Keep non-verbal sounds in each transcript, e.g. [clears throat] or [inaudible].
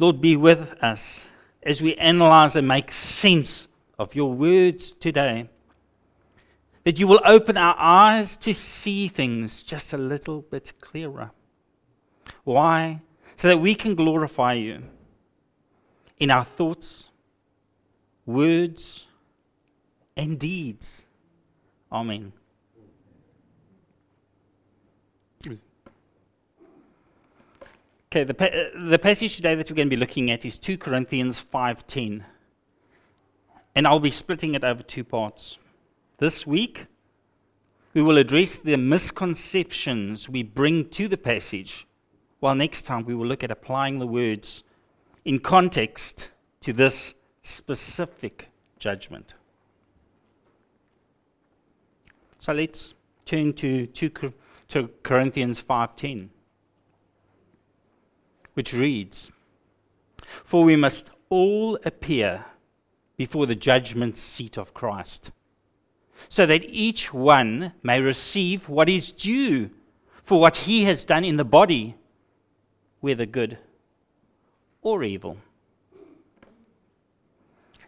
Lord, be with us as we analyze and make sense of your words today. That you will open our eyes to see things just a little bit clearer. Why? So that we can glorify you in our thoughts, words, and deeds. Amen. Okay, the, pa- uh, the passage today that we're going to be looking at is 2 Corinthians 5.10. And I'll be splitting it over two parts. This week, we will address the misconceptions we bring to the passage, while next time we will look at applying the words in context to this specific judgment. So let's turn to 2 to Corinthians 5:10 which reads For we must all appear before the judgment seat of Christ, so that each one may receive what is due for what he has done in the body, whether good or evil.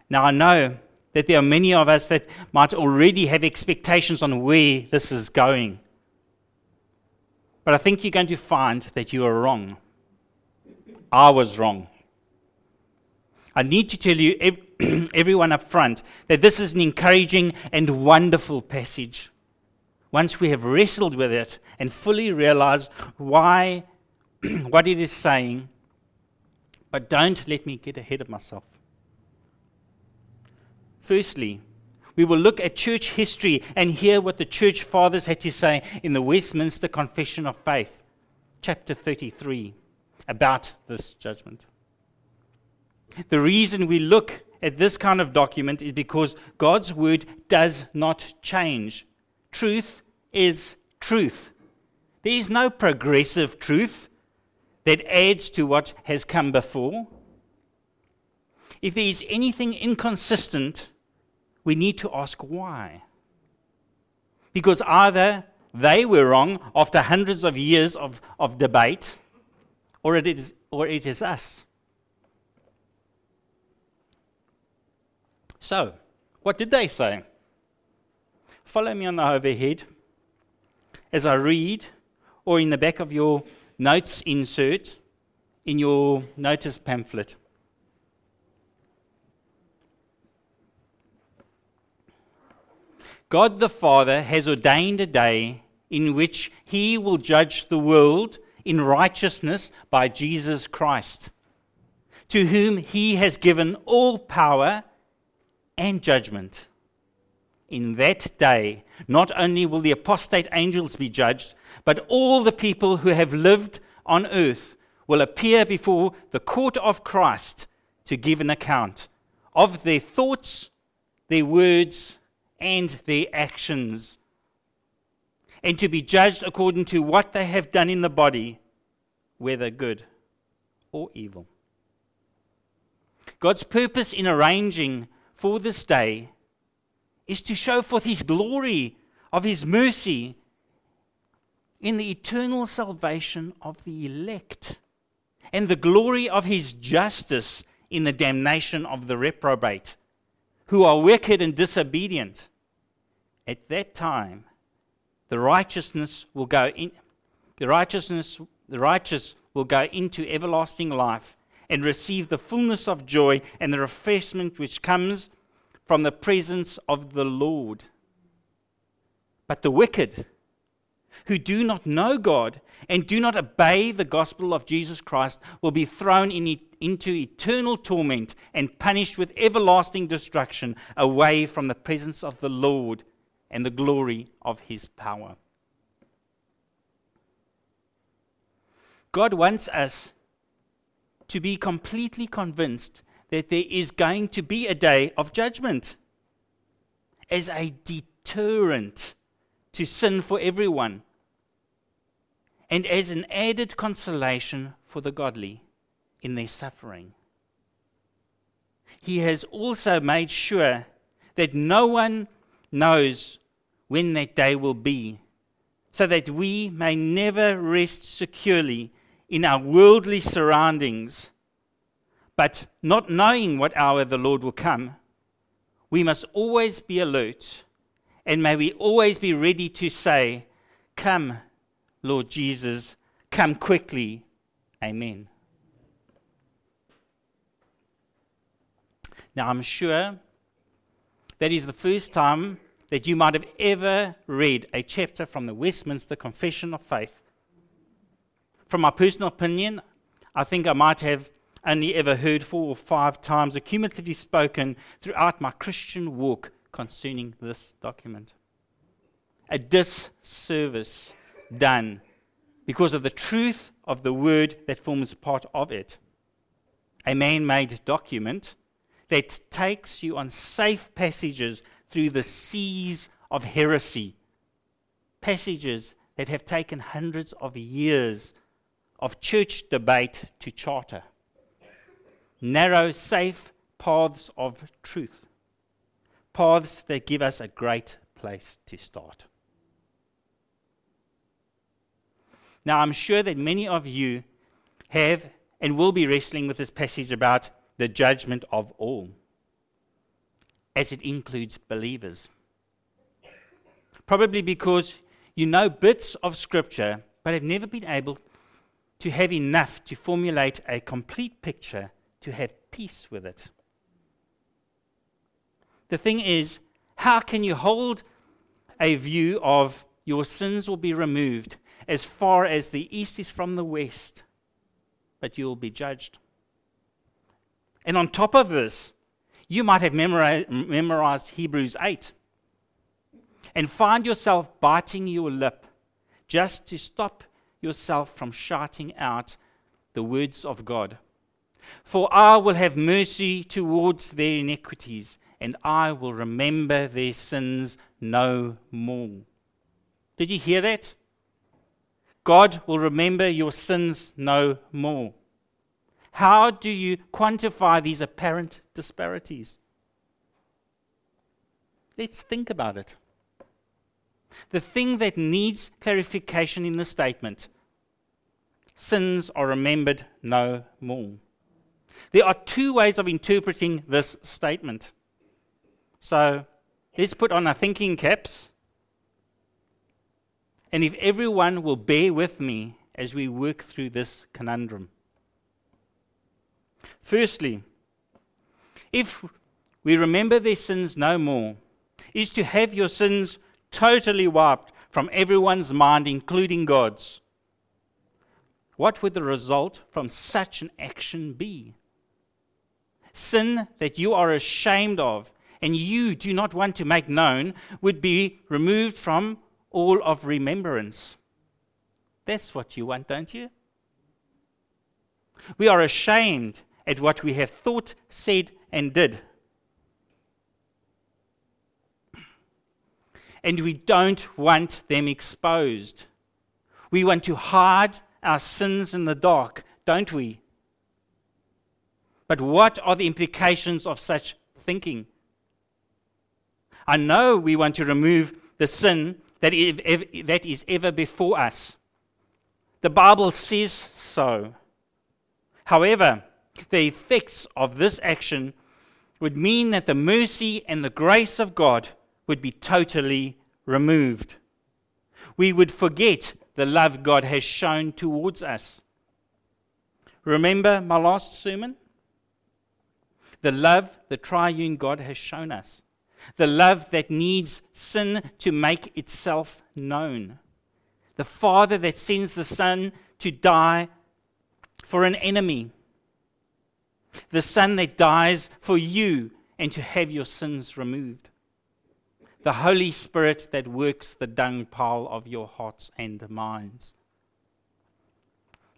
Now, I know that there are many of us that might already have expectations on where this is going. But I think you're going to find that you are wrong. I was wrong. I need to tell you, [clears throat] everyone up front, that this is an encouraging and wonderful passage. Once we have wrestled with it and fully realized why, [clears throat] what it is saying, but don't let me get ahead of myself. Firstly, we will look at church history and hear what the church fathers had to say in the Westminster Confession of Faith, chapter 33 about this judgment. The reason we look at this kind of document is because God's word does not change. Truth is truth. There is no progressive truth that adds to what has come before. If there is anything inconsistent, we need to ask why. Because either they were wrong after hundreds of years of, of debate, or it is, or it is us. So, what did they say? Follow me on the overhead as I read, or in the back of your notes insert in your notice pamphlet. God the Father has ordained a day in which he will judge the world in righteousness by Jesus Christ, to whom he has given all power and judgment. In that day, not only will the apostate angels be judged, but all the people who have lived on earth will appear before the court of Christ to give an account of their thoughts, their words, and their actions and to be judged according to what they have done in the body, whether good or evil. God's purpose in arranging for this day is to show forth His glory of His mercy in the eternal salvation of the elect and the glory of His justice in the damnation of the reprobate who are wicked and disobedient. At that time, the righteousness will go in the righteousness the righteous will go into everlasting life and receive the fullness of joy and the refreshment which comes from the presence of the Lord. But the wicked, who do not know God and do not obey the gospel of Jesus Christ, will be thrown in e- into eternal torment and punished with everlasting destruction away from the presence of the Lord and the glory of his power. God wants us to be completely convinced that there is going to be a day of judgment as a deterrent to sin for everyone and as an added consolation for the godly in their suffering. He has also made sure that no one knows when that day will be, so that we may never rest securely in our worldly surroundings, But not knowing what hour the Lord will come, we must always be alert and may we always be ready to say, Come, Lord Jesus, come quickly. Amen. Now, I'm sure that is the first time that you might have ever read a chapter from the Westminster Confession of Faith. From my personal opinion, I think I might have only ever heard four or five times accumulatively spoken throughout my Christian walk concerning this document. A disservice done because of the truth of the word that forms part of it. A man made document that takes you on safe passages through the seas of heresy. Passages that have taken hundreds of years of church debate to charter. Narrow, safe paths of truth. Paths that give us a great place to start. Now, I'm sure that many of you have and will be wrestling with this passage about the judgment of all, as it includes believers. Probably because you know bits of Scripture, but have never been able to have enough to formulate a complete picture to have peace with it. The thing is, how can you hold a view of your sins will be removed as far as the east is from the west, but you will be judged? And on top of this, you might have memorized Hebrews 8 and find yourself biting your lip just to stop yourself from shouting out the words of God. For I will have mercy towards their iniquities, and I will remember their sins no more. Did you hear that? God will remember your sins no more. How do you quantify these apparent disparities? Let's think about it. The thing that needs clarification in the statement sins are remembered no more. There are two ways of interpreting this statement. So let's put on our thinking caps. And if everyone will bear with me as we work through this conundrum. Firstly, if we remember their sins no more, is to have your sins totally wiped from everyone's mind, including God's. What would the result from such an action be? Sin that you are ashamed of and you do not want to make known would be removed from all of remembrance. That's what you want, don't you? We are ashamed at what we have thought, said, and did. And we don't want them exposed. We want to hide our sins in the dark, don't we? But what are the implications of such thinking? I know we want to remove the sin that is ever before us. The Bible says so. However, the effects of this action would mean that the mercy and the grace of God would be totally removed. We would forget the love God has shown towards us. Remember my last sermon? The love the triune God has shown us. The love that needs sin to make itself known. The Father that sends the Son to die for an enemy the Son that dies for you and to have your sins removed. The Holy Spirit that works the dung pile of your hearts and minds.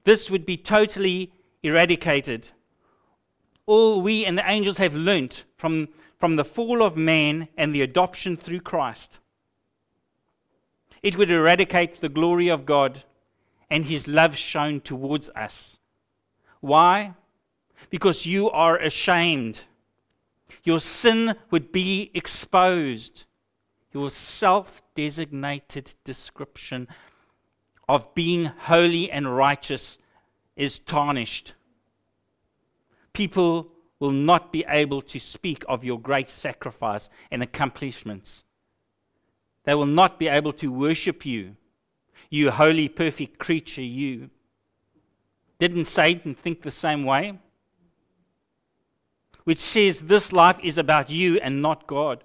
This would be totally eradicated. All we and the angels have learnt from, from the fall of man and the adoption through Christ. It would eradicate the glory of God and his love shown towards us. Why? Because you are ashamed. Your sin would be exposed. Your self designated description of being holy and righteous is tarnished. people will not be able to speak of your great sacrifice and accomplishments. They will not be able to worship you, you holy, perfect creature, you. Didn't Satan think the same way? Which says this life is about you and not God.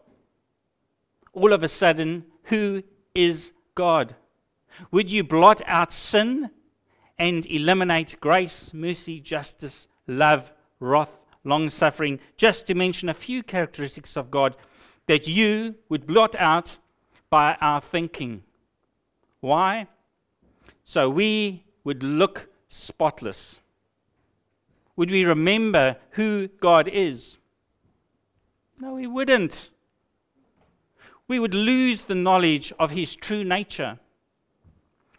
All of a sudden, who is God? Would you blot out sin and eliminate grace, mercy, justice, love, wrath, long suffering, just to mention a few characteristics of God that you would blot out by our thinking? Why? So we would look spotless. Would we remember who God is? No, we wouldn't. We would lose the knowledge of His true nature.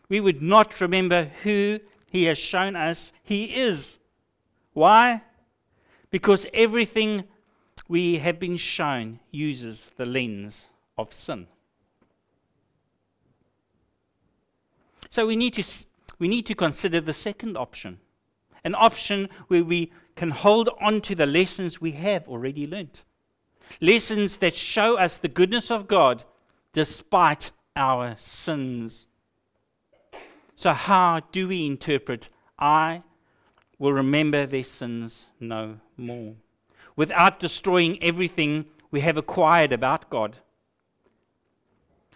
We would not remember who He has shown us He is. Why? Because everything we have been shown uses the lens of sin. So we need to, we need to consider the second option an option where we can hold on to the lessons we have already learnt. Lessons that show us the goodness of God despite our sins. So, how do we interpret I will remember their sins no more without destroying everything we have acquired about God?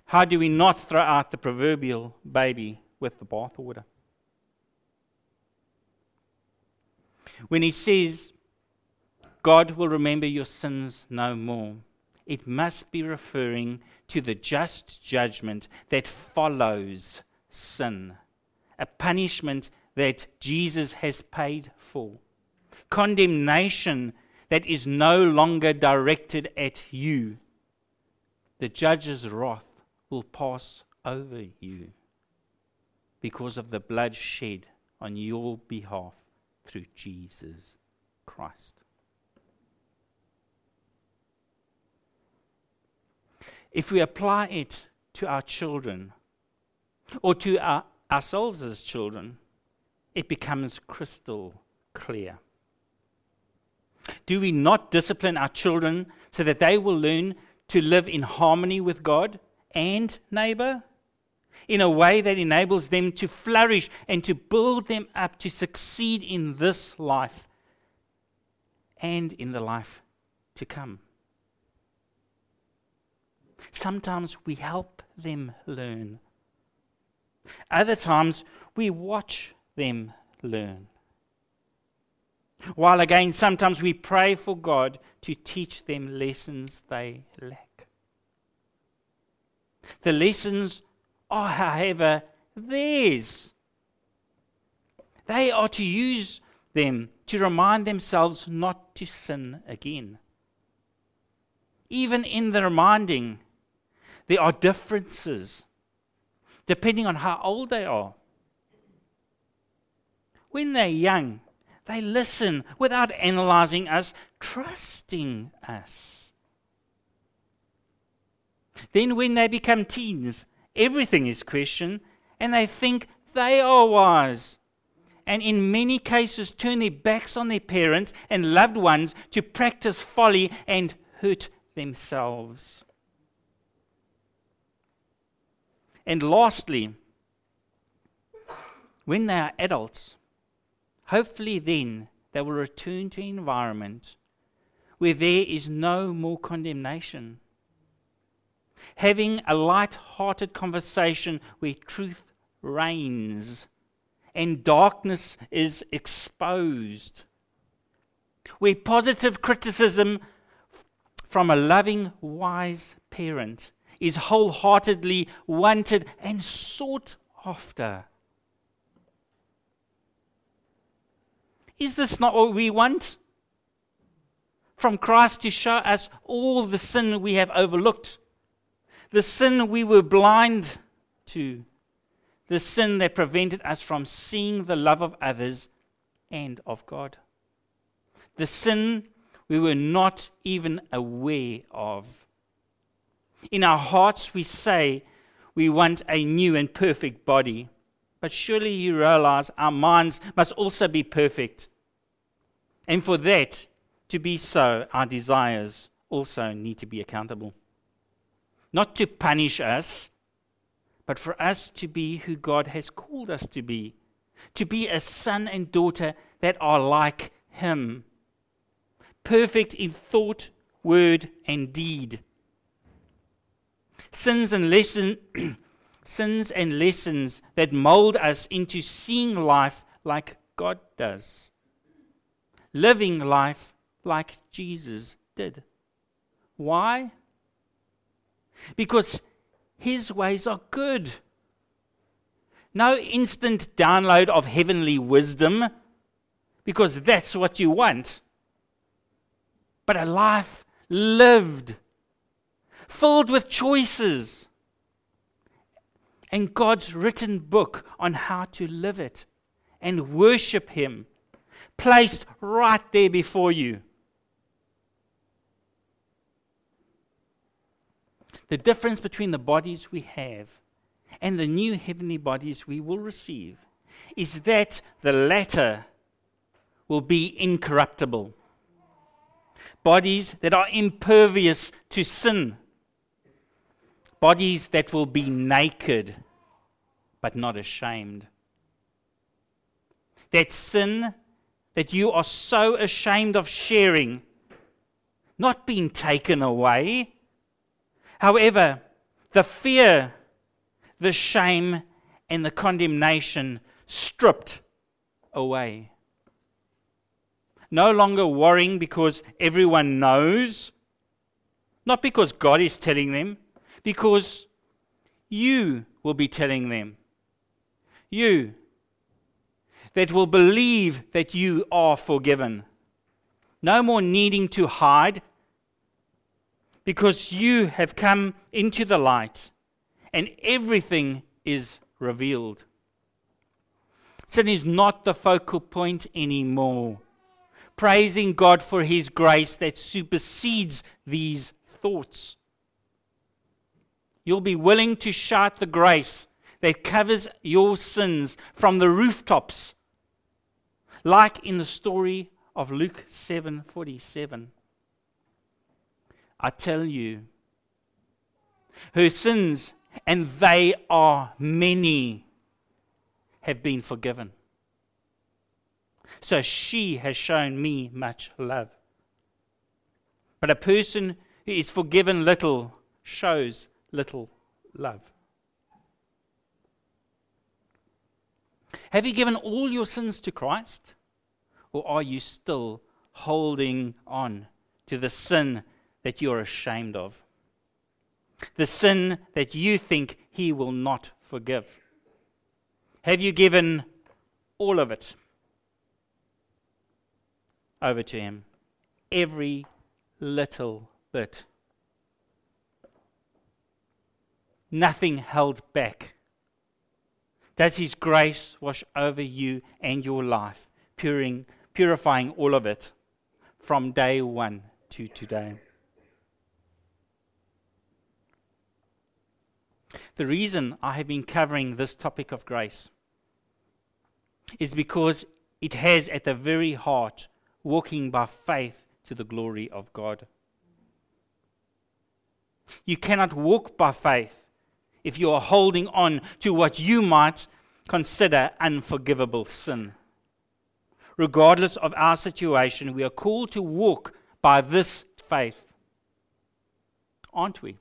How do we not throw out the proverbial baby with the bathwater? When he says, God will remember your sins no more, it must be referring to the just judgment that follows sin, a punishment that Jesus has paid for, condemnation that is no longer directed at you. The judge's wrath will pass over you because of the blood shed on your behalf through Jesus Christ. If we apply it to our children or to our, ourselves as children, it becomes crystal clear. Do we not discipline our children so that they will learn to live in harmony with God and neighbor? In a way that enables them to flourish and to build them up to succeed in this life and in the life to come. Sometimes we help them learn. Other times we watch them learn. While again, sometimes we pray for God to teach them lessons they lack. The lessons are, however, theirs. They are to use them to remind themselves not to sin again. Even in the reminding, there are differences depending on how old they are. When they're young, they listen without analyzing us, trusting us. Then, when they become teens, everything is questioned, and they think they are wise. And in many cases, turn their backs on their parents and loved ones to practice folly and hurt themselves. And lastly, when they are adults, hopefully then they will return to an environment where there is no more condemnation. Having a light hearted conversation where truth reigns and darkness is exposed. Where positive criticism from a loving, wise parent is wholeheartedly wanted and sought after. Is this not what we want? From Christ to show us all the sin we have overlooked, the sin we were blind to, the sin that prevented us from seeing the love of others and of God, the sin we were not even aware of. In our hearts, we say we want a new and perfect body. But surely you realize our minds must also be perfect. And for that to be so, our desires also need to be accountable. Not to punish us, but for us to be who God has called us to be, to be a son and daughter that are like Him, perfect in thought, word, and deed. Sins and lesson, [clears throat] sins and lessons that mold us into seeing life like God does, living life like Jesus did. Why? Because his ways are good. No instant download of heavenly wisdom, because that's what you want. But a life lived, filled with choices, and God's written book on how to live it and worship Him, placed right there before you. The difference between the bodies we have and the new heavenly bodies we will receive is that the latter will be incorruptible. Bodies that are impervious to sin. Bodies that will be naked but not ashamed. That sin that you are so ashamed of sharing, not being taken away, However, the fear, the shame, and the condemnation stripped away. No longer worrying because everyone knows, not because God is telling them, because you will be telling them. You that will believe that you are forgiven. No more needing to hide because you have come into the light and everything is revealed. Sin is not the focal point anymore. Praising God for His grace that supersedes these thoughts. You'll be willing to shout the grace that covers your sins from the rooftops, like in the story of Luke 7:47. I tell you, her sins, and they are many, have been forgiven. So she has shown me much love. But a person who is forgiven little shows little love. Have you given all your sins to Christ? Or are you still holding on to the sin that you're ashamed of, the sin that you think He will not forgive? Have you given all of it over to Him? Every little bit. Nothing held back. Does His grace wash over you and your life, purifying all of it from day one to today? The reason I have been covering this topic of grace is because it has at the very heart walking by faith to the glory of God. You cannot walk by faith if you are holding on to what you might consider unforgivable sin. Regardless of our situation, we are called to walk by this faith. Aren't we?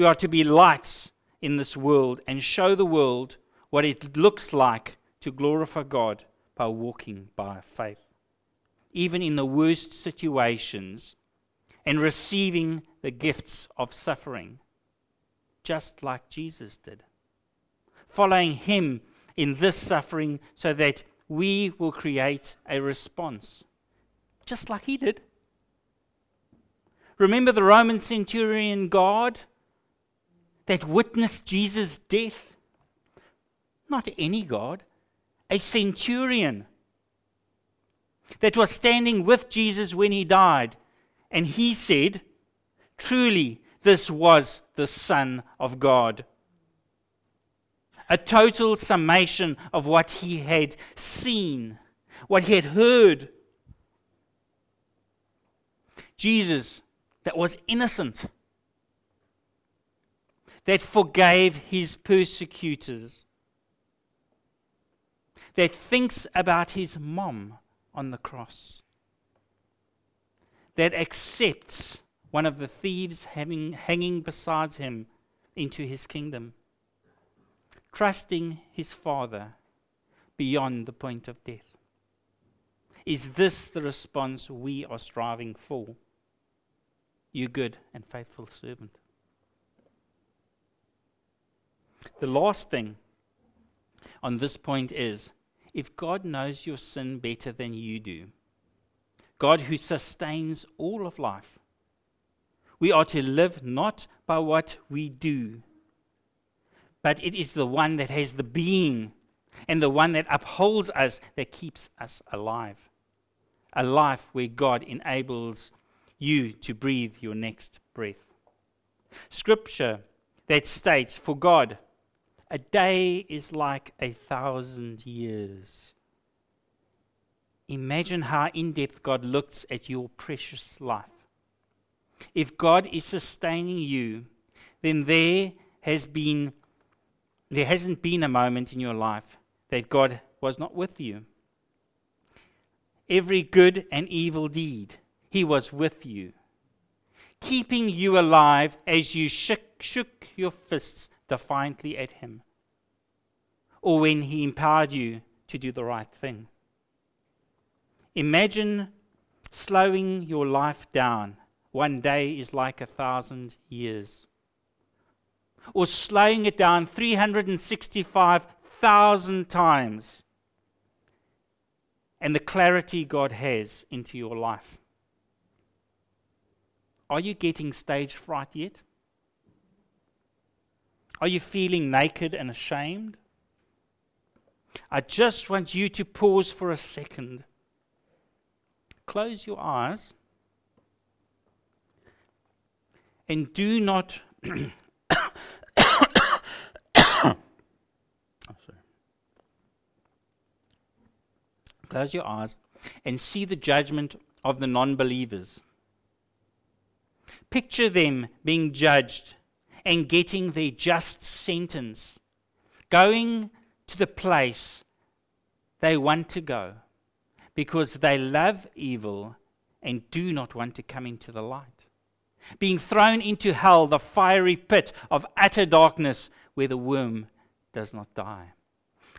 We are to be lights in this world and show the world what it looks like to glorify God by walking by faith. Even in the worst situations and receiving the gifts of suffering, just like Jesus did. Following Him in this suffering so that we will create a response, just like He did. Remember the Roman centurion guard that witnessed Jesus' death? Not any God, a centurion that was standing with Jesus when he died. And he said, Truly, this was the Son of God. A total summation of what he had seen, what he had heard. Jesus, that was innocent, that forgave his persecutors, that thinks about his mom on the cross, that accepts one of the thieves having, hanging beside him into his kingdom, trusting his Father beyond the point of death. Is this the response we are striving for? You good and faithful servant. The last thing on this point is if God knows your sin better than you do, God who sustains all of life, we are to live not by what we do, but it is the one that has the being and the one that upholds us that keeps us alive. A life where God enables you to breathe your next breath. Scripture that states, For God, a day is like a thousand years. Imagine how in depth God looks at your precious life. If God is sustaining you, then there has been there hasn't been a moment in your life that God was not with you. Every good and evil deed, He was with you, keeping you alive as you shook, shook your fists defiantly at Him, or when He empowered you to do the right thing. Imagine slowing your life down one day is like a thousand years. Or slowing it down 365,000 times. And the clarity God has into your life. Are you getting stage fright yet? Are you feeling naked and ashamed? I just want you to pause for a second. Close your eyes and do not. [coughs] [coughs] oh, Close your eyes and see the judgment of the non believers. Picture them being judged and getting their just sentence, going to the place they want to go because they love evil and do not want to come into the light. Being thrown into hell, the fiery pit of utter darkness where the worm does not die,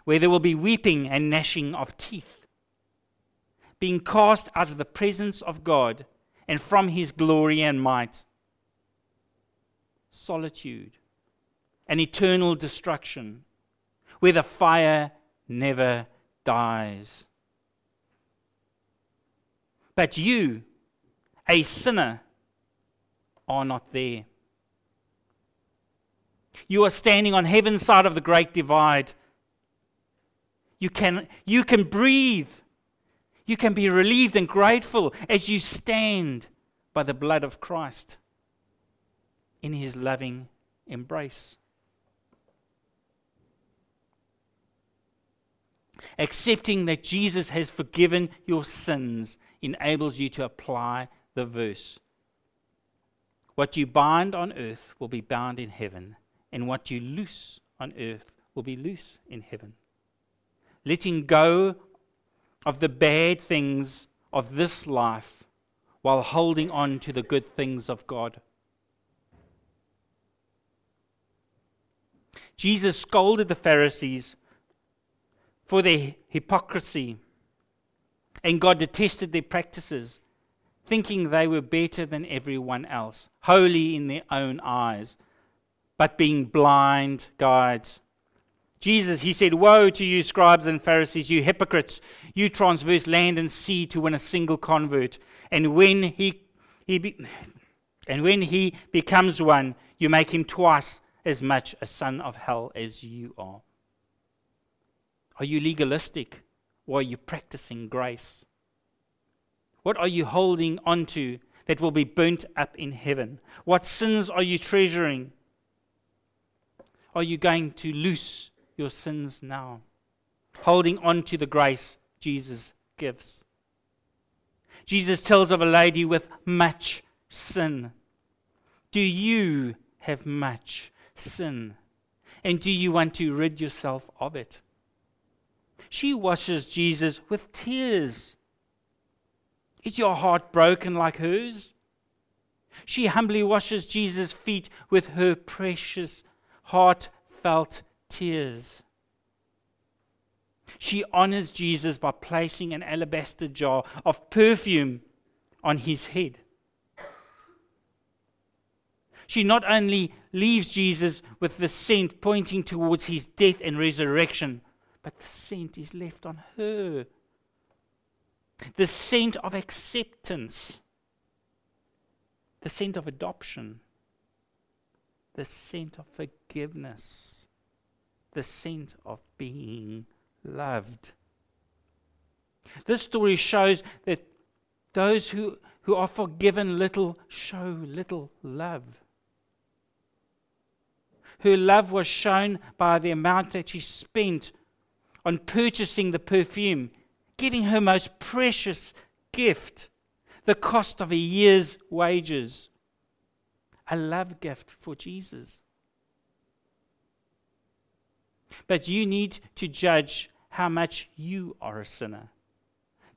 where there will be weeping and gnashing of teeth, being cast out of the presence of God and from his glory and might, solitude and eternal destruction, where the fire never dies. But you, a sinner, are not there. You are standing on heaven's side of the great divide. You can, you can breathe. You can be relieved and grateful as you stand by the blood of Christ in his loving embrace. Accepting that Jesus has forgiven your sins enables you to apply the verse what you bind on earth will be bound in heaven, and what you loose on earth will be loose in heaven. Letting go of the bad things of this life while holding on to the good things of God. Jesus scolded the Pharisees for their hypocrisy, and God detested their practices thinking they were better than everyone else, holy in their own eyes, but being blind guides. Jesus, he said, Woe to you, scribes and Pharisees, you hypocrites! You transverse land and sea to win a single convert. And when he, he be, and when he becomes one, you make him twice as much a son of hell as you are. Are you legalistic or are you practicing grace? What are you holding onto that will be burnt up in heaven? What sins are you treasuring? Are you going to loose your sins now? Holding on to the grace Jesus gives? Jesus tells of a lady with much sin. Do you have much sin? And do you want to rid yourself of it? She washes Jesus with tears. Is your heart broken like hers? She humbly washes Jesus' feet with her precious, heartfelt tears. She honors Jesus by placing an alabaster jar of perfume on his head. She not only leaves Jesus with the scent pointing towards his death and resurrection, but the scent is left on her. The scent of acceptance, the scent of adoption, the scent of forgiveness, the scent of being loved. This story shows that those who, who are forgiven little show little love. Her love was shown by the amount that she spent on purchasing the perfume, giving her most precious gift, the cost of a year's wages, a love gift for Jesus. But you need to judge how much you are a sinner.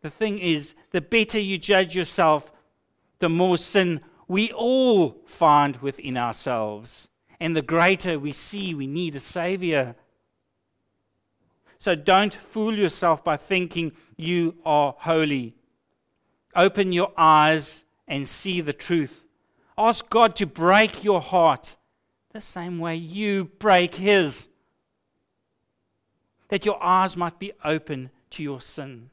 The thing is, the better you judge yourself, the more sin we all find within ourselves, and the greater we see we need a Savior. So don't fool yourself by thinking you are holy. Open your eyes and see the truth. Ask God to break your heart the same way you break His that your eyes might be open to your sin.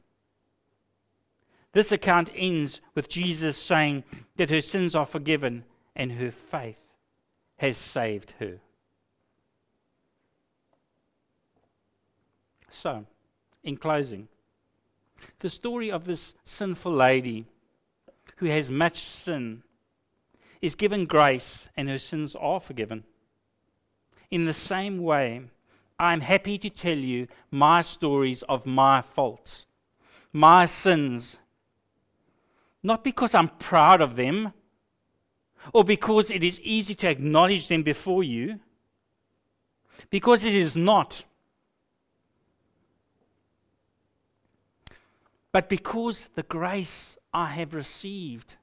This account ends with Jesus saying that her sins are forgiven and her faith has saved her. So, in closing, the story of this sinful lady who has much sin is given grace and her sins are forgiven. In the same way, I'm happy to tell you my stories of my faults, my sins. Not because I'm proud of them or because it is easy to acknowledge them before you, because it is not. But because the grace I have received.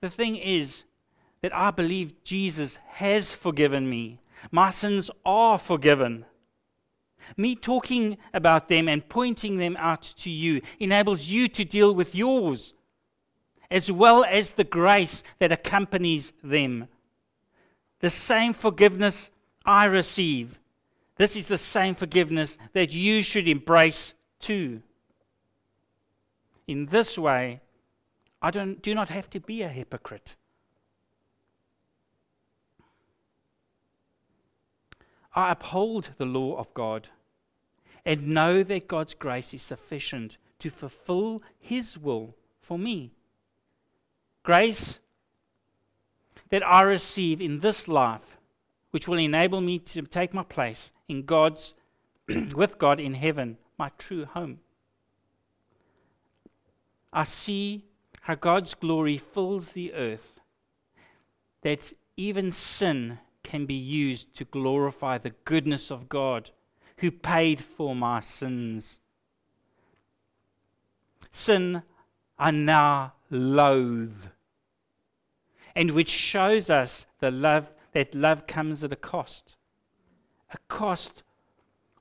The thing is that I believe Jesus has forgiven me my sins are forgiven. Me talking about them and pointing them out to you enables you to deal with yours, as well as the grace that accompanies them. The same forgiveness I receive, this is the same forgiveness that you should embrace too. In this way, I don't, do not have to be a hypocrite. I uphold the law of God and know that God's grace is sufficient to fulfill His will for me. Grace that I receive in this life, which will enable me to take my place in God's, [clears throat] with God in heaven, my true home. I see how God's glory fills the earth, that even sin can be used to glorify the goodness of God who paid for my sins. Sin I now loathe, and which shows us the love that love comes at a cost, a cost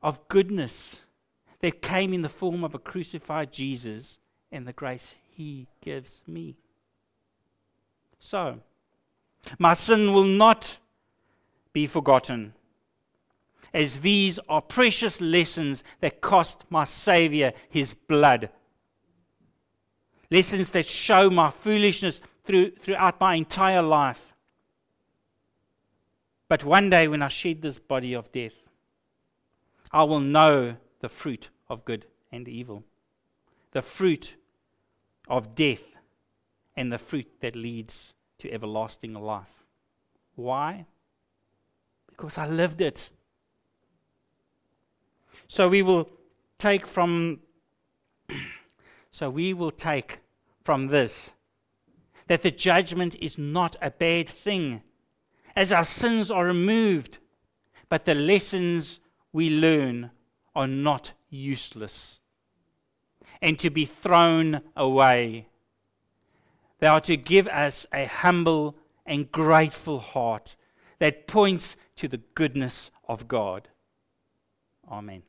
of goodness that came in the form of a crucified Jesus and the grace he gives me. So, my sin will not be forgotten. As these are precious lessons that cost my Savior his blood. Lessons that show my foolishness through, throughout my entire life. But one day, when I shed this body of death, I will know the fruit of good and evil, the fruit of death, and the fruit that leads to everlasting life. Why? because I lived it. So we will take from [clears throat] So we will take from this that the judgment is not a bad thing, as our sins are removed, but the lessons we learn are not useless and to be thrown away. They are to give us a humble and grateful heart that points to the goodness of God. Amen.